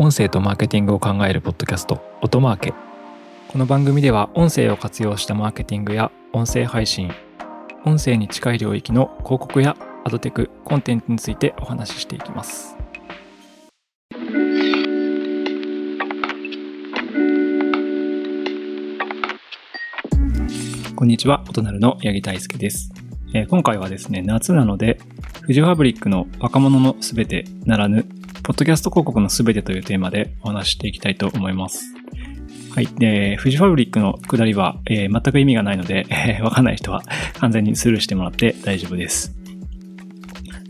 音声とマーケティングを考えるポッドキャスト音マーケ。この番組では音声を活用したマーケティングや音声配信音声に近い領域の広告やアドテクコンテンツについてお話ししていきます。こんにちは、音なるの八木大輔です、えー今回はですね、夏なので、フジファブリックの若者のすべてならぬ、ポッドキャスト広告のすべてというテーマでお話していきたいと思います。はい。で、富士ファブリックの下りは、えー全く意味がないので、えーわかんない人は完全にスルーしてもらって大丈夫です。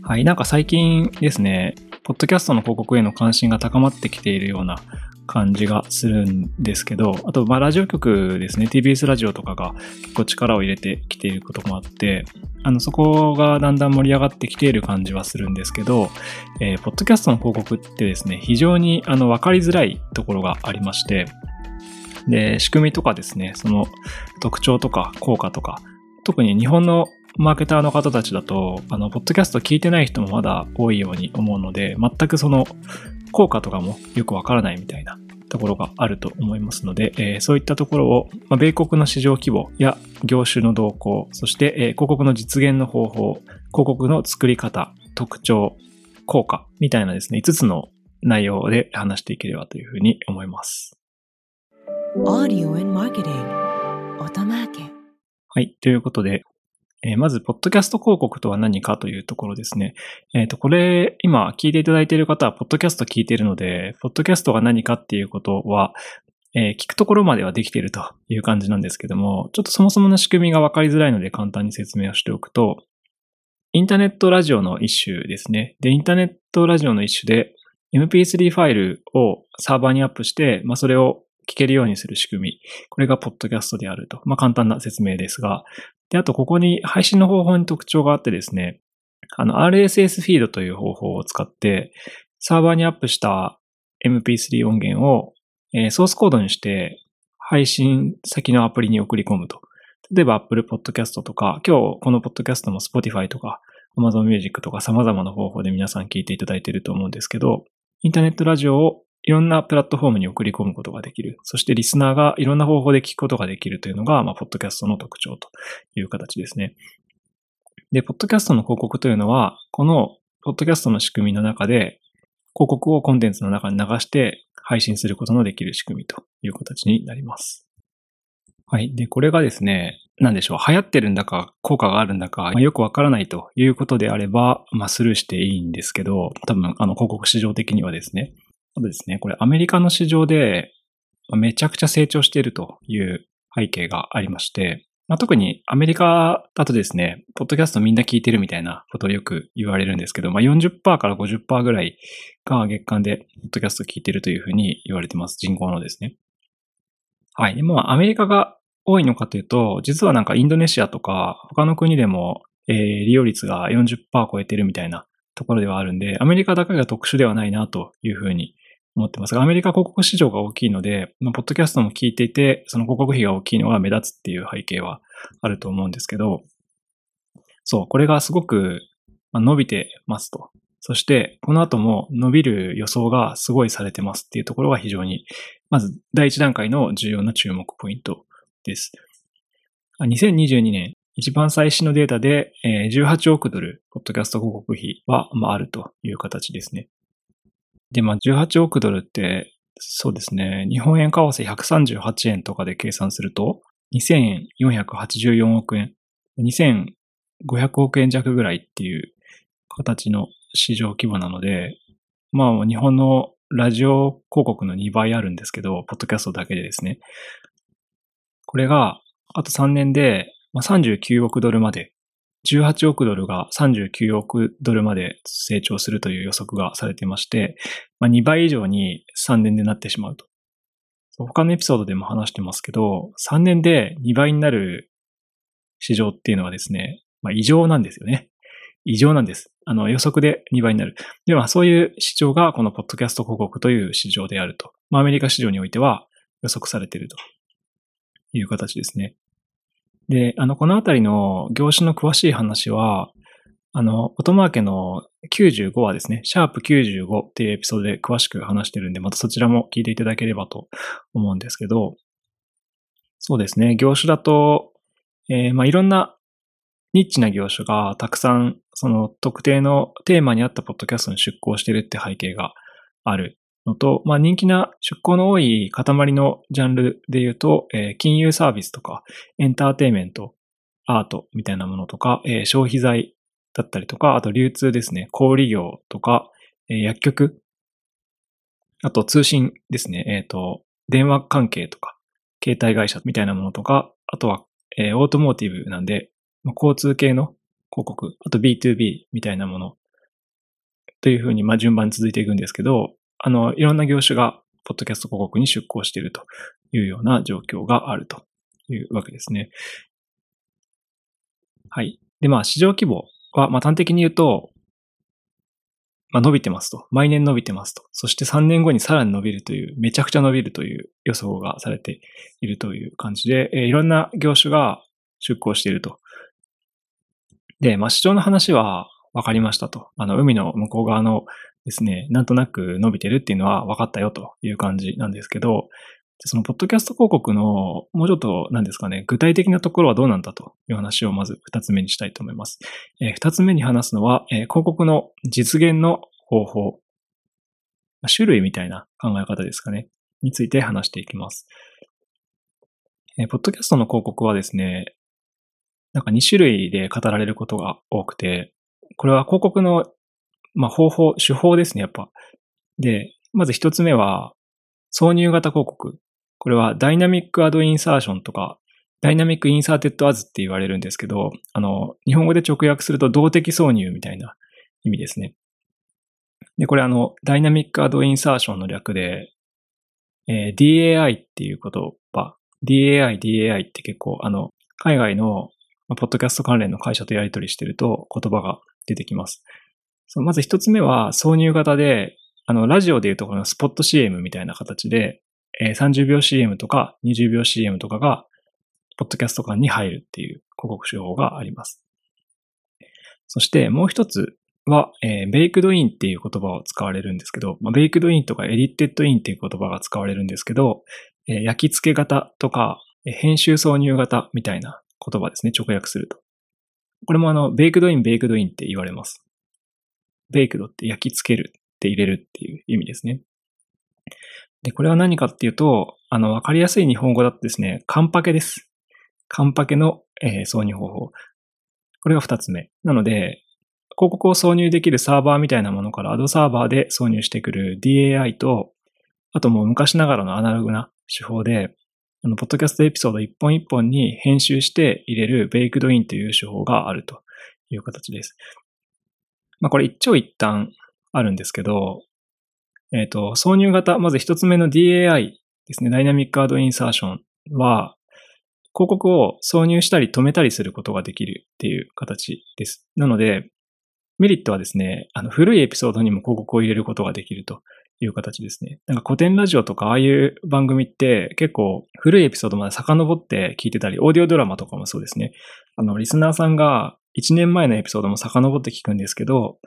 はい。なんか最近ですね、ポッドキャストの広告への関心が高まってきているような感じがするんですけど、あと、まあ、ラジオ局ですね、TBS ラジオとかが結構力を入れてきていることもあって、あの、そこがだんだん盛り上がってきている感じはするんですけど、えーポッドキャストの広告ってですね、非常にあの、わかりづらいところがありまして、で、仕組みとかですね、その特徴とか効果とか、特に日本のマーケターの方たちだと、あの、ポッドキャスト聞いてない人もまだ多いように思うので、全くその効果とかもよくわからないみたいなところがあると思いますので、えーそういったところを、まあ、米国の市場規模や業種の動向、そして、えー広告の実現の方法、広告の作り方、特徴、効果みたいなですね、5つの内容で話していければというふうに思います。はい。ということで、えーまず、ポッドキャスト広告とは何かというところですね。えっ、と、これ、今聞いていただいている方は、ポッドキャスト聞いているので、ポッドキャストが何かっていうことは、えー聞くところまではできているという感じなんですけども、ちょっとそもそもの仕組みがわかりづらいので簡単に説明をしておくと、インターネットラジオの一種ですね。で、インターネットラジオの一種で、MP3 ファイルをサーバーにアップして、まあ、それを聞けるようにする仕組み。これがポッドキャストであると。まあ、簡単な説明ですが、で、あとここに配信の方法に特徴があってですね、あの RSS フィードという方法を使って、サーバーにアップした MP3 音源を、えーソースコードにして配信先のアプリに送り込むと。例えば Apple Podcast とか、今日このポッドキャストも Spotify とか Amazon Music とか様々な方法で皆さん聞いていただいていると思うんですけど、インターネットラジオをいろんなプラットフォームに送り込むことができる。そしてリスナーがいろんな方法で聞くことができるというのが、まあ、ポッドキャストの特徴という形ですね。で、ポッドキャストの広告というのは、このポッドキャストの仕組みの中で、広告をコンテンツの中に流して配信することのできる仕組みという形になります。はい。で、これがですね、なんでしょう、流行ってるんだか、効果があるんだか、まあよくわからないということであれば、まあ、スルーしていいんですけど、多分、あの、広告市場的にはですね、そうですね、これアメリカの市場でめちゃくちゃ成長しているという背景がありまして、まあ、特にアメリカだとですね、ポッドキャストみんな聞いてるみたいなことをよく言われるんですけど、まあ、40%から50%ぐらいが月間でポッドキャスト聞いてるというふうに言われてます。人口のですね。はい。でもアメリカが多いのかというと、実はなんかインドネシアとか他の国でも、えー利用率が40%超えてるみたいなところではあるんで、アメリカだけが特殊ではないなというふうに思ってますが、アメリカ広告市場が大きいので、まあ、ポッドキャストも聞いていて、その広告費が大きいのが目立つっていう背景はあると思うんですけど、そう、これがすごく伸びてますと。そして、この後も伸びる予想がすごいされてますっていうところが非常に、まず第一段階の重要な注目ポイントです。2022年、一番最新のデータで、18億ドル、ポッドキャスト広告費は、あるという形ですね。で、まあ、18億ドルって、そうですね、日本円為替138円とかで計算すると、2484億円、2500億円弱ぐらいっていう形の市場規模なので、まあ、日本のラジオ広告の2倍あるんですけど、ポッドキャストだけでですね。これが、あと3年で、39億ドルまで、18億ドルが39億ドルまで成長するという予測がされていまして、まあ、2倍以上に3年でなってしまうと。他のエピソードでも話してますけど、3年で2倍になる市場っていうのはですね、まあ、異常なんですよね。異常なんです。あの、予測で2倍になる。では、そういう市場がこのポッドキャスト広告という市場であると。まあ、アメリカ市場においては予測されているという形ですね。で、あの、このあたりの業種の詳しい話は、あの、音マーケの95話ですね、シャープ95っていうエピソードで詳しく話してるんで、またそちらも聞いていただければと思うんですけど、そうですね、業種だと、えー、まあいろんなニッチな業種がたくさん、その特定のテーマに合ったポッドキャストに出向してるって背景があるのと、まあ人気な出向の多い塊のジャンルで言うと、えー、金融サービスとかエンターテイメント、アートみたいなものとか、えー、消費財だったりとか、あと流通ですね、小売業とか、えー、薬局、あと通信ですね、えっ、ー、と、電話関係とか、携帯会社みたいなものとか、あとは、えー、オートモーティブなんで、まあ、交通系の広告、あと B2B みたいなものというふうに、まあ、順番に続いていくんですけど、あの、いろんな業種が、ポッドキャスト広告に出向しているというような状況があるというわけですね。はい。で、まあ、市場規模は、まあ、端的に言うと、まあ、伸びてますと。毎年伸びてますと。そして3年後にさらに伸びるという、めちゃくちゃ伸びるという予想がされているという感じで、えー、いろんな業種が出向していると。で、まあ、市場の話は分かりましたと。あの、海の向こう側のですね、なんとなく伸びてるっていうのは分かったよという感じなんですけど、そのポッドキャスト広告のもうちょっと何ですかね、具体的なところはどうなんだという話をまず二つ目にしたいと思います。えー、二つ目に話すのは、え、広告の実現の方法、種類みたいな考え方ですかね、について話していきます。えー、ポッドキャストの広告はですね、なんか2種類で語られることが多くて、これは広告の、まあ、方法、手法ですね、やっぱ。で、まず一つ目は、挿入型広告。これはダイナミックアドインサーションとか、ダイナミックインサーテッドアズって言われるんですけど、あの、日本語で直訳すると動的挿入みたいな意味ですね。で、これあの、ダイナミックアドインサーションの略で、えー、DAI っていう言葉、DAI、DAI って結構あの、海外のポッドキャスト関連の会社とやり取りしてると言葉が出てきます。そのまず一つ目は挿入型で、あの、ラジオでいうとこのスポット CM みたいな形で、えー、30秒 CM とか20秒 CM とかが、ポッドキャスト間に入るっていう広告手法があります。そしてもう一つは、えー、 baked-in っていう言葉を使われるんですけど、まあ、 baked-in とか edited-in っていう言葉が使われるんですけど、えー、焼き付け型とか、えー、編集挿入型みたいな言葉ですね、直訳すると。これもあの、 baked-in、baked-in って言われます。 baked って焼き付けるって入れるっていう意味ですね。で、これは何かっていうと、あの、わかりやすい日本語だとですね、カンパケです。カンパケの、えー、挿入方法。これが二つ目。なので、広告を挿入できるサーバーみたいなものからアドサーバーで挿入してくる DAI と、あともう昔ながらのアナログな手法で、あの、ポッドキャストエピソード一本一本に編集して入れるベイクドインという手法があるという形です。まあこれ一長一短あるんですけど、えっ、ー、と、挿入型、まず一つ目の DAI ですね、ダイナミックアドインサーションは、広告を挿入したり止めたりすることができるっていう形です。なので、メリットはですね、あの古いエピソードにも広告を入れることができるという形ですね。なんか古典ラジオとかああいう番組って結構古いエピソードまで遡って聞いてたり、オーディオドラマとかもそうですね。あの、リスナーさんが1年前のエピソードも遡って聞くんですけど、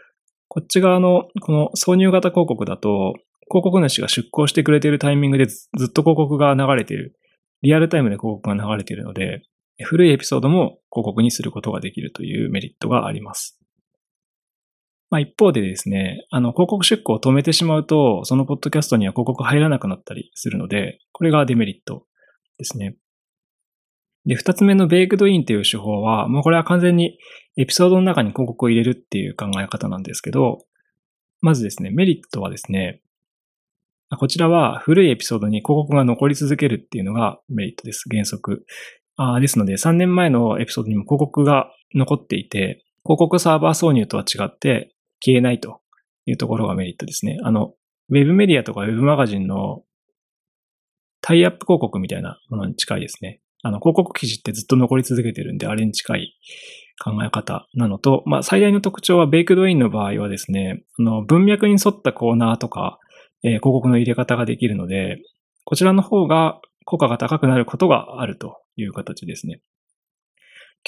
こっち側のこの挿入型広告だと、広告主が出稿してくれているタイミングでずっと広告が流れている。リアルタイムで広告が流れているので、古いエピソードも広告にすることができるというメリットがあります。まあ一方でですね、あの広告出稿を止めてしまうと、そのポッドキャストには広告入らなくなったりするので、これがデメリットですね。で、二つ目のベイクドインっていう手法は、もうこれは完全にエピソードの中に広告を入れるっていう考え方なんですけど、まずですね、メリットはですね、こちらは古いエピソードに広告が残り続けるっていうのがメリットです。原則。あですので、3年前のエピソードにも広告が残っていて、広告サーバー挿入とは違って消えないというところがメリットですね。あの、ウェブメディアとかウェブマガジンのタイアップ広告みたいなものに近いですね。あの、広告記事ってずっと残り続けてるんで、あれに近い考え方なのと、まあ、最大の特徴はベイクドインの場合はですね、あの、文脈に沿ったコーナーとか、えー、広告の入れ方ができるので、こちらの方が効果が高くなることがあるという形ですね。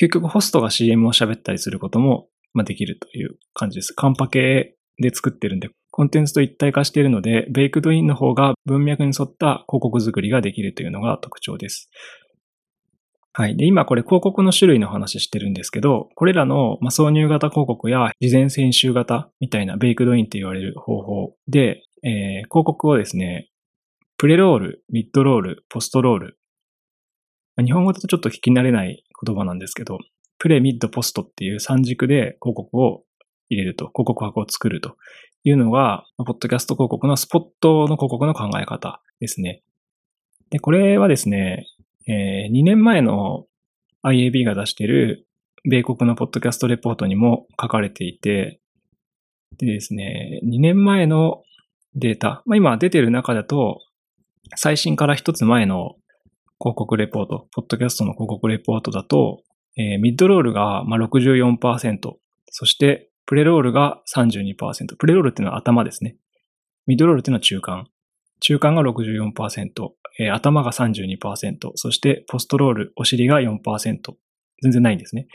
究極ホストが CM を喋ったりすることもまあ、できるという感じです。完パケで作ってるんで、コンテンツと一体化しているので、ベイクドインの方が文脈に沿った広告作りができるというのが特徴です。はい。で、今これ広告の種類の話してるんですけど、これらの、ま挿入型広告や事前編集型みたいなベイクドインって言われる方法で、えー、広告をですね、プレロール、ミッドロール、ポストロール。日本語だとちょっと聞き慣れない言葉なんですけど、プレ、ミッド、ポストっていう三軸で広告を入れると、広告箱を作るというのが、ポッドキャスト広告のスポットの広告の考え方ですね。で、これはですね、えー、2年前の IAB が出している米国のポッドキャストレポートにも書かれていて、でですね、2年前のデータ、まあ、今出てる中だと、最新から一つ前の広告レポート、ポッドキャストの広告レポートだと、えー、ミッドロールがまあ64%、そしてプレロールが32%。プレロールっていうのは頭ですね。ミッドロールっていうのは中間。中間が64%、えー、頭が32%、そしてポストロール、お尻が4%。全然ないんですね。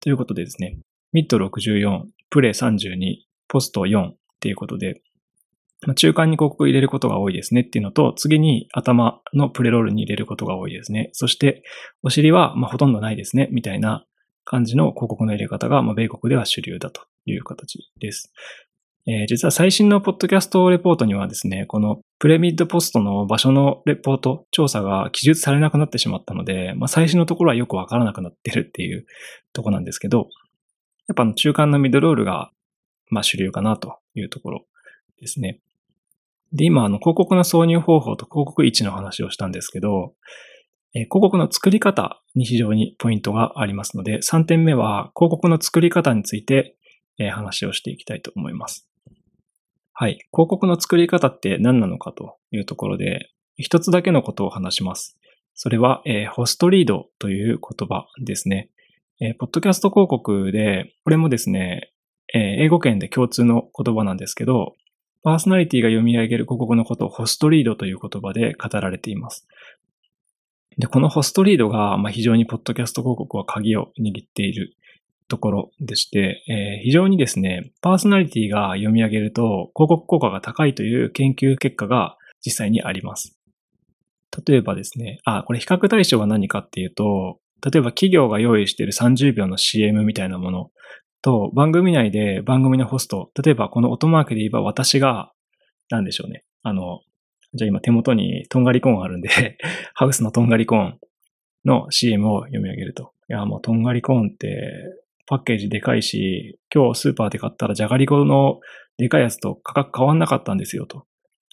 ということでですね、ミッド64、プレ32、ポスト4っていうことで、中間に広告入れることが多いですねっていうのと、次に頭のプレロールに入れることが多いですね。そして、お尻はまほとんどないですね、みたいな感じの広告の入れ方が、ま米国では主流だという形です。えー、実は最新のポッドキャストレポートにはですね、このプレミッドポストの場所のレポート、調査が記述されなくなってしまったので、まあ、最新のところはよくわからなくなってるっていうところなんですけど、やっぱ中間のミドロールが、まあ、主流かなというところですね。で、今、あの、広告の挿入方法と広告位置の話をしたんですけど、え広告の作り方に非常にポイントがありますので、3点目は広告の作り方について、え話をしていきたいと思います。はい。広告の作り方って何なのかというところで、一つだけのことを話します。それは、えー、ホストリードという言葉ですね。えー、ポッドキャスト広告で、これもですね、えー、英語圏で共通の言葉なんですけど、パーソナリティが読み上げる広告のことをホストリードという言葉で語られています。で、このホストリードが、まあ、非常にポッドキャスト広告は鍵を握っているところでして、えー、非常にですね、パーソナリティが読み上げると広告効果が高いという研究結果が実際にあります。例えばですね、あ、これ比較対象は何かっていうと、例えば企業が用意している30秒の CM みたいなものと、番組内で番組のホスト、例えばこの音マークで言えば私が、なんでしょうね。あの、じゃあ今手元にとんがりコーンあるんでハウスのとんがりコーンの CM を読み上げると。いや、もうとんがりコーンってパッケージでかいし、今日スーパーで買ったらじゃがりこのでかいやつと価格変わんなかったんですよと。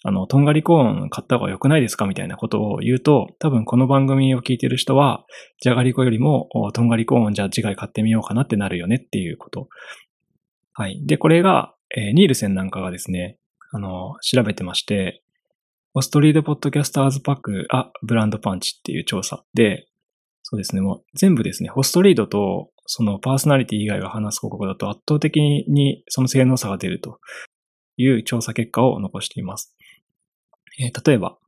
あの、とんがりコーン買った方が良くないですかみたいなことを言うと、多分この番組を聞いてる人は、じゃがりこよりも、とんがりコーンじゃあ次回買ってみようかなってなるよねっていうこと。はい。で、これが、えー、ニールセンなんかがですね、あの、調べてまして、オストリートポッドキャスターズパック、あ、ブランドパンチっていう調査で、そうですね、もう全部ですね、ホストリードとそのパーソナリティ以外が話す広告だと圧倒的にその性能差が出るという調査結果を残しています。えー、例えば、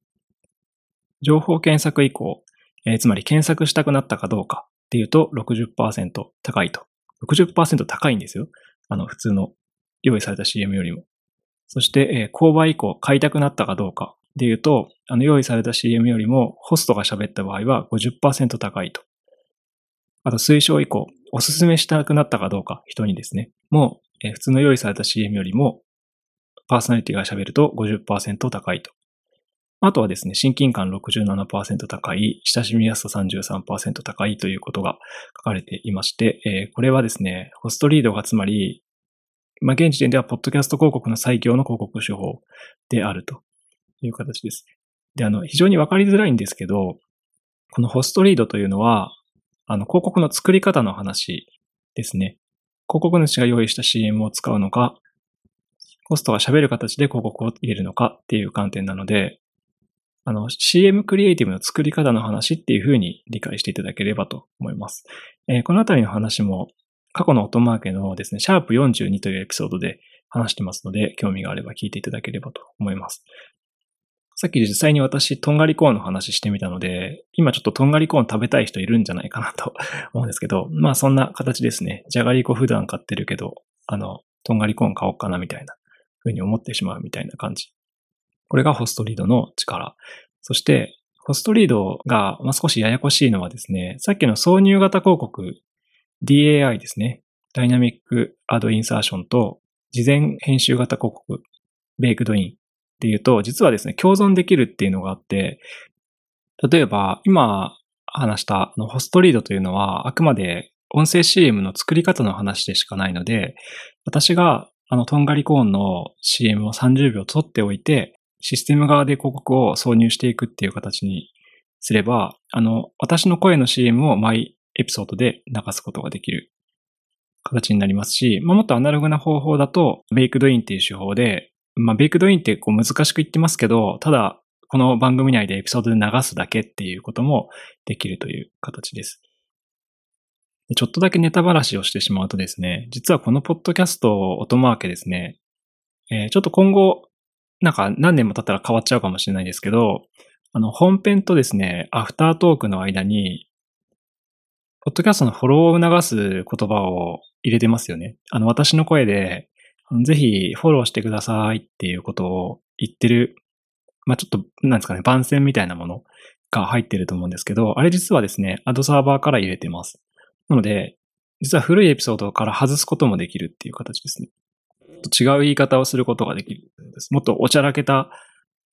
情報検索以降、えー、つまり検索したくなったかどうかっていうと60%高いと。60%高いんですよ。あの、普通の用意された CM よりも。そして、えー、購買以降買いたくなったかどうかで言うと、あの、用意された CM よりもホストが喋った場合は50%高いと。あと、推奨以降、おすすめしたくなったかどうか、人にですね、もう、え普通の用意された CM よりも、パーソナリティが喋ると50%高いと。あとはですね、親近感67%高い、親しみやすさ33%高いということが書かれていまして、えー、これはですね、ホストリードがつまり、まあ、現時点ではポッドキャスト広告の最強の広告手法であるという形です。で、あの、非常にわかりづらいんですけど、このホストリードというのは、あの、広告の作り方の話ですね。広告主が用意した CM を使うのか、ホストが喋る形で広告を入れるのかっていう観点なので、あの、CM クリエイティブの作り方の話っていうふうに理解していただければと思います。えー、このあたりの話も過去のオトマーケのですね、シャープ42というエピソードで話してますので、興味があれば聞いていただければと思います。さっき実際に私、とんがりコーンの話してみたので、今ちょっととんがりコーン食べたい人いるんじゃないかなと 思うんですけど、まあそんな形ですね。じゃがりこ普段買ってるけど、あの、とんがりコーン買おうかなみたいな風に思ってしまうみたいな感じ。これがホストリードの力。そして、ホストリードが、少しややこしいのはですね、さっきの挿入型広告、DAI ですね。ダイナミックアドインサーションと、事前編集型広告、ベイクドインっていうと、実はですね、共存できるっていうのがあって、例えば、今話したあのホストリードというのは、あくまで音声 CM の作り方の話でしかないので、私があのトンガリコーンの CM を30秒取っておいて、システム側で広告を挿入していくっていう形にすれば、あの、私の声の CM を毎エピソードで流すことができる。形になりますし、まあ、もっとアナログな方法だと、ベイクドインっていう手法で、まあ、ベイクドインってこう難しく言ってますけど、ただ、この番組内でエピソードで流すだけっていうこともできるという形です。ちょっとだけネタばらしをしてしまうとですね、実はこのポッドキャスト音マーケですね、えー、ちょっと今後、なんか何年も経ったら変わっちゃうかもしれないですけど、あの、本編とですね、アフタートークの間に、ポッドキャストのフォローを流す言葉を入れてますよね。あの、私の声で、ぜひフォローしてくださいっていうことを言ってる、まあ、ちょっと、なんですかね、番宣みたいなものが入ってると思うんですけど、あれ実はですね、アドサーバーから入れてます。なので、実は古いエピソードから外すこともできるっていう形ですね。違う言い方をすることができるんです。もっとおちゃらけた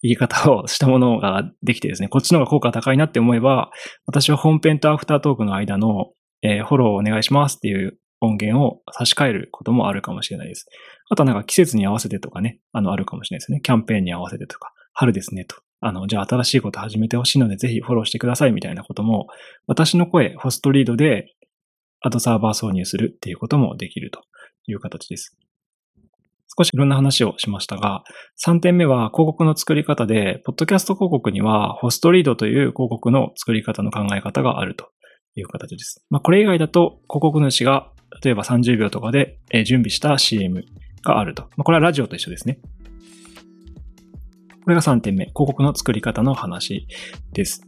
言い方をしたものができてですね、こっちの方が効果高いなって思えば、私は本編とアフタートークの間の、えー、フォローをお願いしますっていう音源を差し替えることもあるかもしれないです。あとなんか季節に合わせてとかね、あの、あるかもしれないですね。キャンペーンに合わせてとか、春ですねと。あの、じゃあ新しいこと始めてほしいのでぜひフォローしてくださいみたいなことも、私の声、ホストリードでアドサーバー挿入するっていうこともできるという形です。少しいろんな話をしましたが、3点目は広告の作り方で、ポッドキャスト広告にはホストリードという広告の作り方の考え方があるという形です。まあ、これ以外だと広告主が例えば30秒とかで準備した CM があると。これはラジオと一緒ですね。これが3点目。広告の作り方の話です。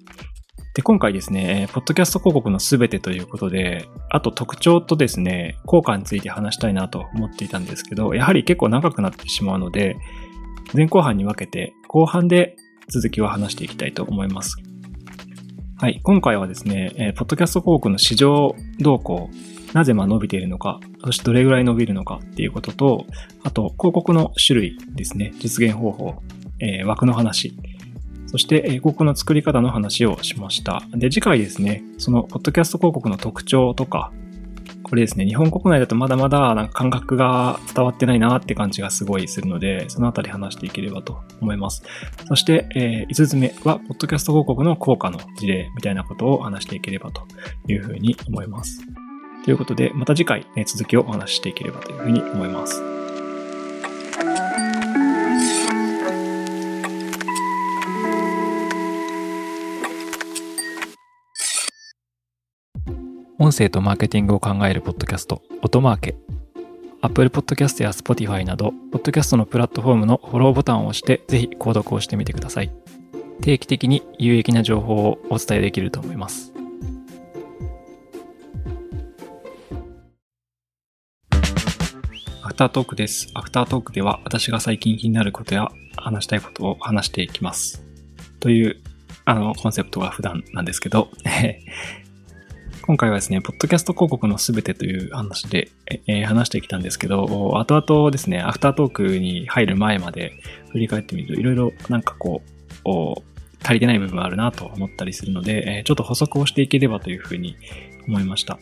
で、今回ですね、ポッドキャスト広告のすべてということで、あと特徴とですね、効果について話したいなと思っていたんですけど、やはり結構長くなってしまうので、前後半に分けて、後半で続きを話していきたいと思います。はい、今回はですね、ポッドキャスト広告の市場動向、なぜま伸びているのか、そしてどれぐらい伸びるのかっていうことと、あと広告の種類ですね、実現方法、えー、枠の話、そして、広告の作り方の話をしました。で、次回ですね、その、ポッドキャスト広告の特徴とか、これですね、日本国内だとまだまだなんか感覚が伝わってないなって感じがすごいするので、そのあたり話していければと思います。そして、えー、5つ目は、ポッドキャスト広告の効果の事例みたいなことを話していければというふうに思います。ということで、また次回、ね、続きをお話ししていければというふうに思います。音声とマーケティングを考えるポッドキャスト、音マーケ。Apple Podcast や Spotify など、ポッドキャストのプラットフォームのフォローボタンを押して、ぜひ購読をしてみてください。定期的に有益な情報をお伝えできると思います。フタートークです。アフタートークでは私が最近気になることや話したいことを話していきます。という、あの、コンセプトが普段なんですけど、今回はですね、ポッドキャスト広告のすべてという話で、えー、話してきたんですけど、後々ですね、アフタートークに入る前まで振り返ってみると、いろいろなんかこう、足りてない部分あるなと思ったりするので、えー、ちょっと補足をしていければというふうに思いました。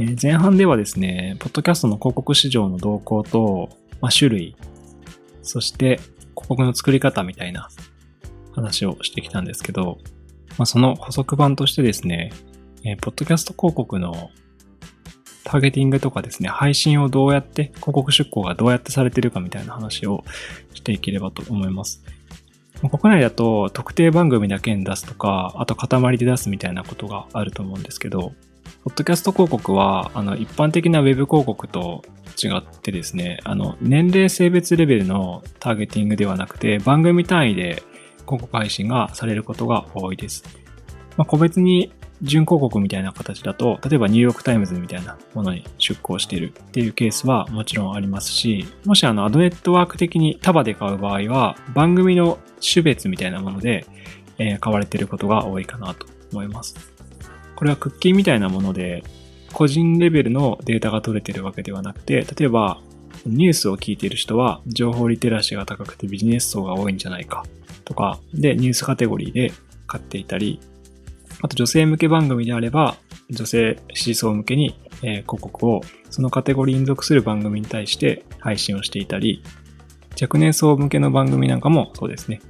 えー、前半ではですね、ポッドキャストの広告市場の動向と、まあ、種類、そして広告の作り方みたいな話をしてきたんですけど、まあ、その補足版としてですね、えー、ポッドキャスト広告のターゲティングとかですね、配信をどうやって、広告出稿がどうやってされてるかみたいな話をしていければと思います。国内だと特定番組だけに出すとか、あと塊で出すみたいなことがあると思うんですけど、ポッドキャスト広告は、あの、一般的な Web 広告と違ってですね、あの、年齢性別レベルのターゲティングではなくて、番組単位で広告配信がされることが多いです。まあ、個別に純広告みたいな形だと、例えばニューヨークタイムズみたいなものに出稿しているっていうケースはもちろんありますし、もしあのアドネットワーク的に束で買う場合は、番組の種別みたいなもので、えー買われていることが多いかなと思います。これはクッキーみたいなもので、個人レベルのデータが取れているわけではなくて、例えばニュースを聞いている人は情報リテラシーが高くてビジネス層が多いんじゃないかとか、で、ニュースカテゴリーで買っていたり、あと女性向け番組であれば、女性支持層向けに、えー広告をそのカテゴリーに属する番組に対して配信をしていたり、若年層向けの番組なんかもそうですね。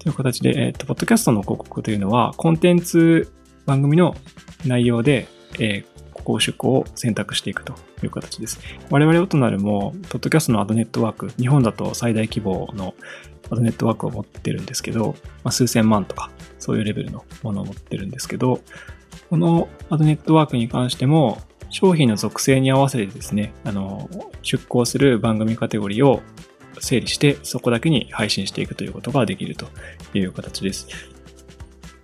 という形で、えっ、と、ポッドキャストの広告というのは、コンテンツ番組の内容で、えー広告出稿を選択していくという形です。我々オトナルも、ポッドキャストのアドネットワーク、日本だと最大規模のアドネットワークを持ってるんですけど、まあ、数千万とか、そういうレベルのものを持ってるんですけど、このアドネットワークに関しても、商品の属性に合わせてですね、あの、出稿する番組カテゴリーを整理して、そこだけに配信していくということができるという形です。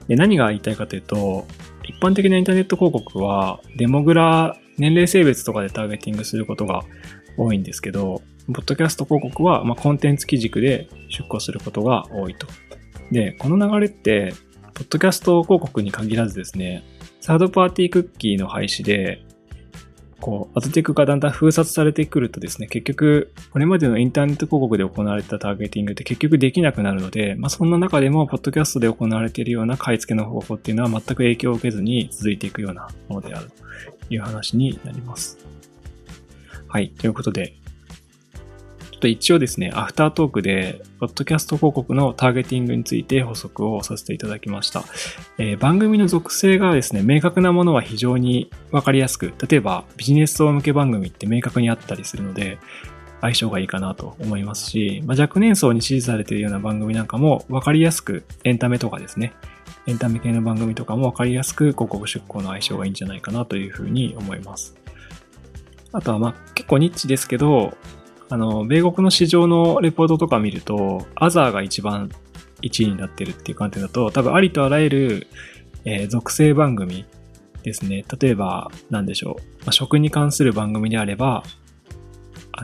で何が言いたいかというと、一般的なインターネット広告は、デモグラ、年齢性別とかでターゲティングすることが多いんですけど、ポッドキャスト広告は、まあ、コンテンツ基軸で出稿することが多いと。で、この流れって、ポッドキャスト広告に限らずですね、サードパーティークッキーの廃止で、こう、アドテックがだんだん封殺されてくるとですね、結局、これまでのインターネット広告で行われたターゲティングって結局できなくなるので、まあ、そんな中でも、ポッドキャストで行われているような買い付けの方法っていうのは全く影響を受けずに続いていくようなものであるという話になります。はい。ということで、ちょっと一応ですね、アフタートークで、ポッドキャスト広告のターゲティングについて補足をさせていただきました。えー番組の属性がですね、明確なものは非常にわかりやすく、例えばビジネス層向け番組って明確にあったりするので、相性がいいかなと思いますし、まあ、若年層に支持されているような番組なんかもわかりやすくエンタメとかですね、エンタメ系の番組とかもわかりやすく広告出稿の相性がいいんじゃないかなというふうに思います。あとはまあ結構ニッチですけど、あの、米国の市場のレポートとか見ると、アザーが一番1位になってるっていう観点だと、多分ありとあらゆる、えー属性番組ですね。例えば、なんでしょう。まあ、食に関する番組であれば、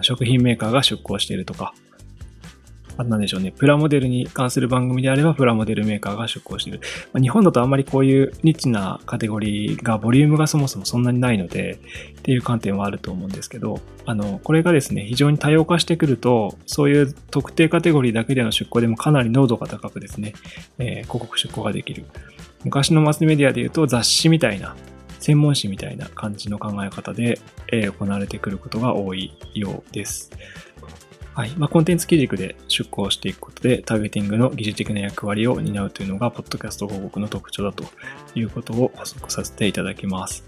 食品メーカーが出向しているとか、あなんでしょうね。プラモデルに関する番組であれば、プラモデルメーカーが出向している。まあ日本だとあんまりこういうニッチなカテゴリーが、ボリュームがそもそもそんなにないので、っていう観点はあると思うんですけど、あの、これがですね、非常に多様化してくると、そういう特定カテゴリーだけでの出向でもかなり濃度が高くですね、えー広告出向ができる。昔のマスメディアで言うと雑誌みたいな、専門誌みたいな感じの考え方で、えー行われてくることが多いようです。はい。まあ、コンテンツ基軸で出向していくことで、ターゲティングの疑似的な役割を担うというのが、ポッドキャスト広告の特徴だということを補足させていただきます。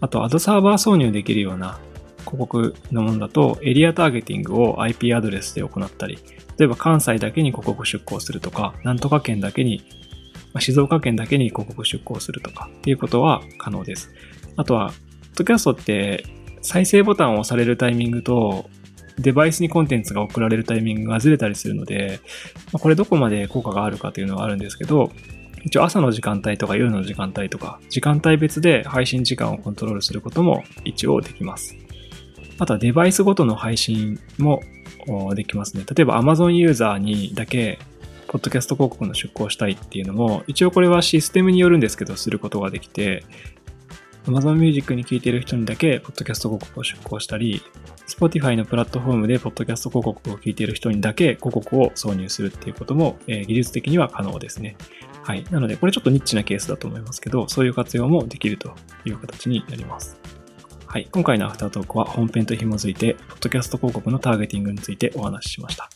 あと、アドサーバー挿入できるような広告のものだと、エリアターゲティングを IP アドレスで行ったり、例えば関西だけに広告出稿するとか、なんとか県だけに、まあ静岡県だけに広告出稿するとかっていうことは可能です。あとは、ポッドキャストって再生ボタンを押されるタイミングと、デバイスにコンテンツが送られるタイミングがずれたりするので、まあこれどこまで効果があるかというのはあるんですけど、一応朝の時間帯とか夜の時間帯とか、時間帯別で配信時間をコントロールすることも一応できます。あとはデバイスごとの配信もできますね。例えば Amazon ユーザーにだけ、ポッドキャスト広告の出稿したいっていうのも、一応これはシステムによるんですけど、することができて、Amazon Music に聞いている人にだけ、ポッドキャスト広告を出稿したり、Spotify のプラットフォームで、ポッドキャスト広告を聞いている人にだけ広告を挿入するっていうことも、えー技術的には可能ですね。はい。なので、これちょっとニッチなケースだと思いますけど、そういう活用もできるという形になります。はい。今回のアフタートークは本編と紐づいて、ポッドキャスト広告のターゲティングについてお話ししました。